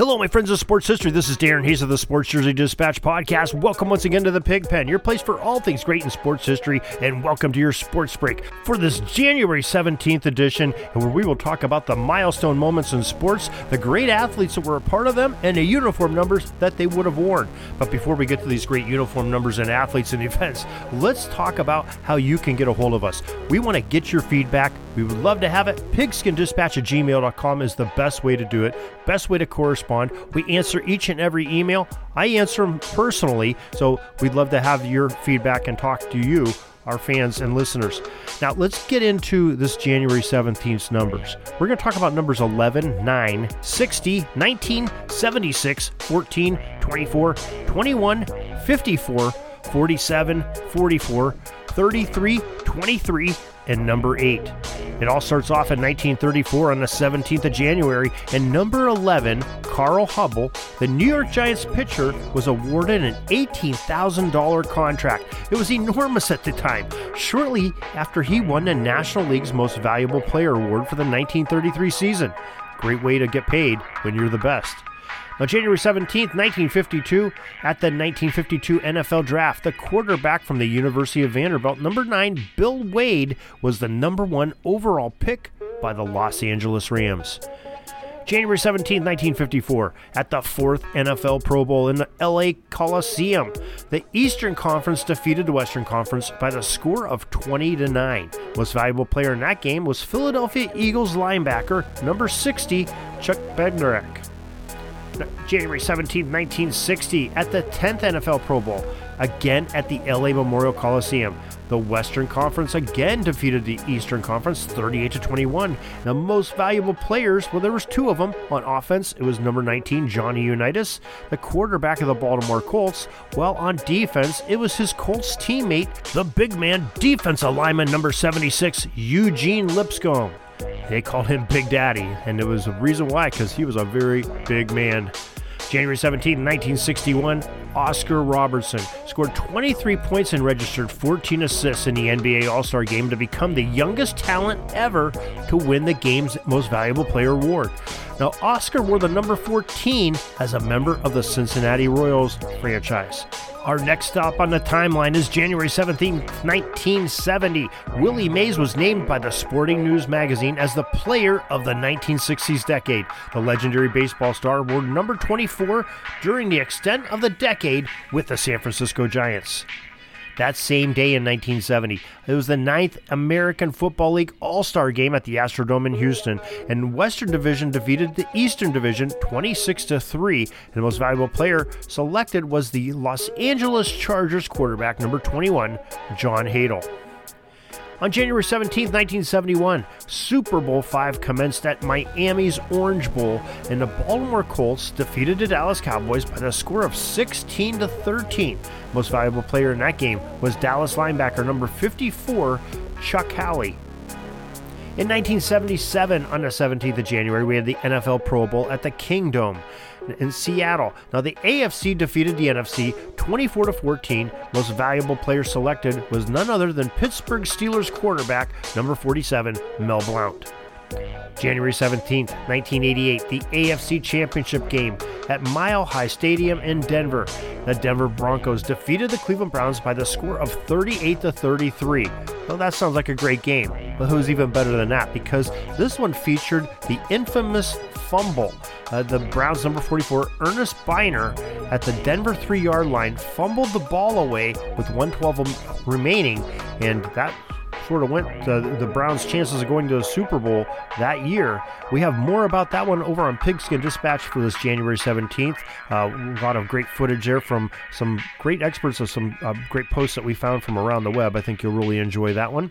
Hello, my friends of sports history. This is Darren Hayes of the Sports Jersey Dispatch podcast. Welcome once again to the Pig Pen, your place for all things great in sports history, and welcome to your sports break for this January 17th edition, where we will talk about the milestone moments in sports, the great athletes that were a part of them, and the uniform numbers that they would have worn. But before we get to these great uniform numbers and athletes and events, let's talk about how you can get a hold of us. We want to get your feedback. We would love to have it. Pigskindispatch at gmail.com is the best way to do it, best way to correspond respond. We answer each and every email. I answer them personally, so we'd love to have your feedback and talk to you, our fans and listeners. Now, let's get into this January 17th numbers. We're going to talk about numbers 11, 9, 60, 19, 76, 14, 24, 21, 54, 47, 44, 33, 23, and number 8. It all starts off in 1934 on the 17th of January, and number 11, Carl Hubbell, the New York Giants pitcher, was awarded an $18,000 contract. It was enormous at the time, shortly after he won the National League's Most Valuable Player Award for the 1933 season. Great way to get paid when you're the best. On January 17, 1952, at the 1952 NFL Draft, the quarterback from the University of Vanderbilt, number 9, Bill Wade, was the number 1 overall pick by the Los Angeles Rams. January 17, 1954, at the fourth NFL Pro Bowl in the LA Coliseum, the Eastern Conference defeated the Western Conference by the score of 20 to 9. Most valuable player in that game was Philadelphia Eagles linebacker number 60, Chuck Bednarik. January 17, 1960, at the 10th NFL Pro Bowl, again at the LA Memorial Coliseum. The Western Conference again defeated the Eastern Conference 38 to 21. The most valuable players, well, there was two of them. On offense, it was number 19 Johnny Unitas, the quarterback of the Baltimore Colts. While on defense, it was his Colts teammate, the big man defensive lineman number 76 Eugene Lipscomb. They called him Big Daddy, and there was a reason why, because he was a very big man. January 17, 1961, Oscar Robertson scored 23 points and registered 14 assists in the NBA All Star game to become the youngest talent ever to win the game's most valuable player award. Now, Oscar wore the number 14 as a member of the Cincinnati Royals franchise. Our next stop on the timeline is January 17, 1970. Willie Mays was named by the Sporting News magazine as the player of the 1960s decade. The legendary baseball star wore number 24 during the extent of the decade with the San Francisco Giants that same day in 1970. It was the ninth American Football League All Star game at the Astrodome in Houston, and Western Division defeated the Eastern Division 26 to 3. And the most valuable player selected was the Los Angeles Chargers quarterback number 21, John Hadl. On January 17, 1971, Super Bowl V commenced at Miami's Orange Bowl, and the Baltimore Colts defeated the Dallas Cowboys by the score of 16 to 13. Most valuable player in that game was Dallas linebacker number 54, Chuck Howley. In 1977, on the 17th of January, we had the NFL Pro Bowl at the Kingdome in Seattle. Now the AFC defeated the NFC 24 to 14. Most valuable player selected was none other than Pittsburgh Steelers quarterback number 47, Mel Blount. January 17, 1988, the AFC Championship game at Mile High Stadium in Denver. The Denver Broncos defeated the Cleveland Browns by the score of 38 to 33. Well, that sounds like a great game, but who's even better than that? Because this one featured the infamous fumble. Uh, the Browns number 44, Ernest Byner, at the Denver three yard line, fumbled the ball away with 112 remaining, and that sort of went uh, the Browns' chances of going to the Super Bowl that year. We have more about that one over on Pigskin Dispatch for this January 17th. Uh, a lot of great footage there from some great experts of some uh, great posts that we found from around the web. I think you'll really enjoy that one.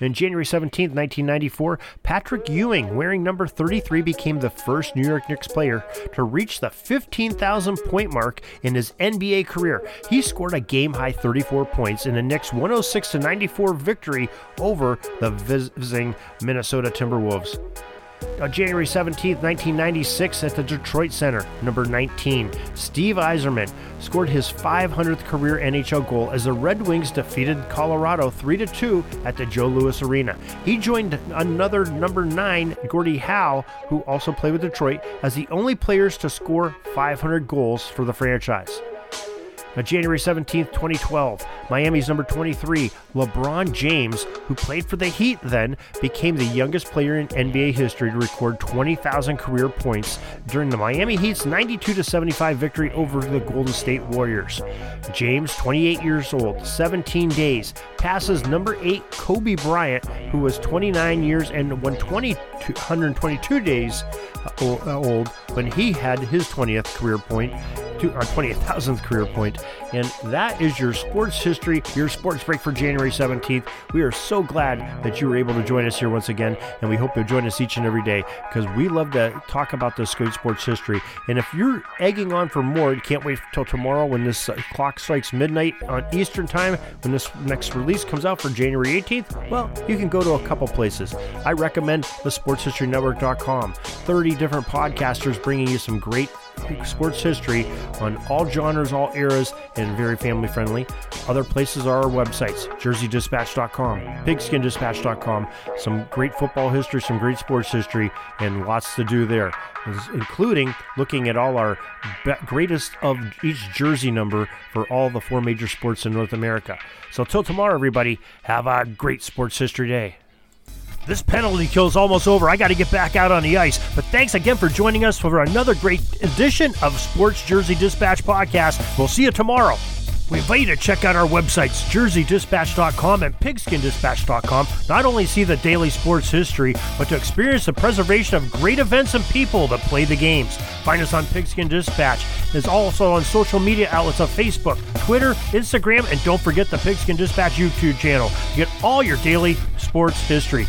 And January 17, 1994, Patrick Ewing, wearing number 33, became the first New York Knicks player to reach the 15,000 point mark in his NBA career. He scored a game high 34 points in the Knicks' 106 94 victory over the visiting Minnesota Timberwolves on January 17, 1996, at the Detroit Center, number 19, Steve Yzerman scored his 500th career NHL goal as the Red Wings defeated Colorado 3 2 at the Joe Louis Arena. He joined another number 9, Gordie Howe, who also played with Detroit, as the only players to score 500 goals for the franchise. On January 17, 2012, Miami's number 23, LeBron James, who played for the Heat then, became the youngest player in NBA history to record 20,000 career points during the Miami Heat's 92 75 victory over the Golden State Warriors. James, 28 years old, 17 days, passes number 8 Kobe Bryant, who was 29 years and 122 days uh, old when he had his 20th career point our 20,000th career point. And that is your sports history, your sports break for January 17th. We are so glad that you were able to join us here once again, and we hope you'll join us each and every day because we love to talk about this great sports history. And if you're egging on for more, you can't wait till tomorrow when this uh, clock strikes midnight on Eastern Time, when this next release comes out for January 18th. Well, you can go to a couple places. I recommend the sportshistorynetwork.com. 30 different podcasters bringing you some great sports history on all genres, all eras, and very family friendly. Other places are our websites jerseydispatch.com, pigskindispatch.com. Some great football history, some great sports history, and lots to do there, including looking at all our greatest of each jersey number for all the four major sports in North America. So, till tomorrow, everybody, have a great sports history day. This penalty kill is almost over. I got to get back out on the ice. But thanks again for joining us for another great edition of Sports Jersey Dispatch Podcast. We'll see you tomorrow. We invite you to check out our websites, jerseydispatch.com and pigskindispatch.com. Not only see the daily sports history, but to experience the preservation of great events and people that play the games. Find us on Pigskin Dispatch. It's also on social media outlets of Facebook, Twitter, Instagram, and don't forget the Pigskin Dispatch YouTube channel. get all your daily sports history.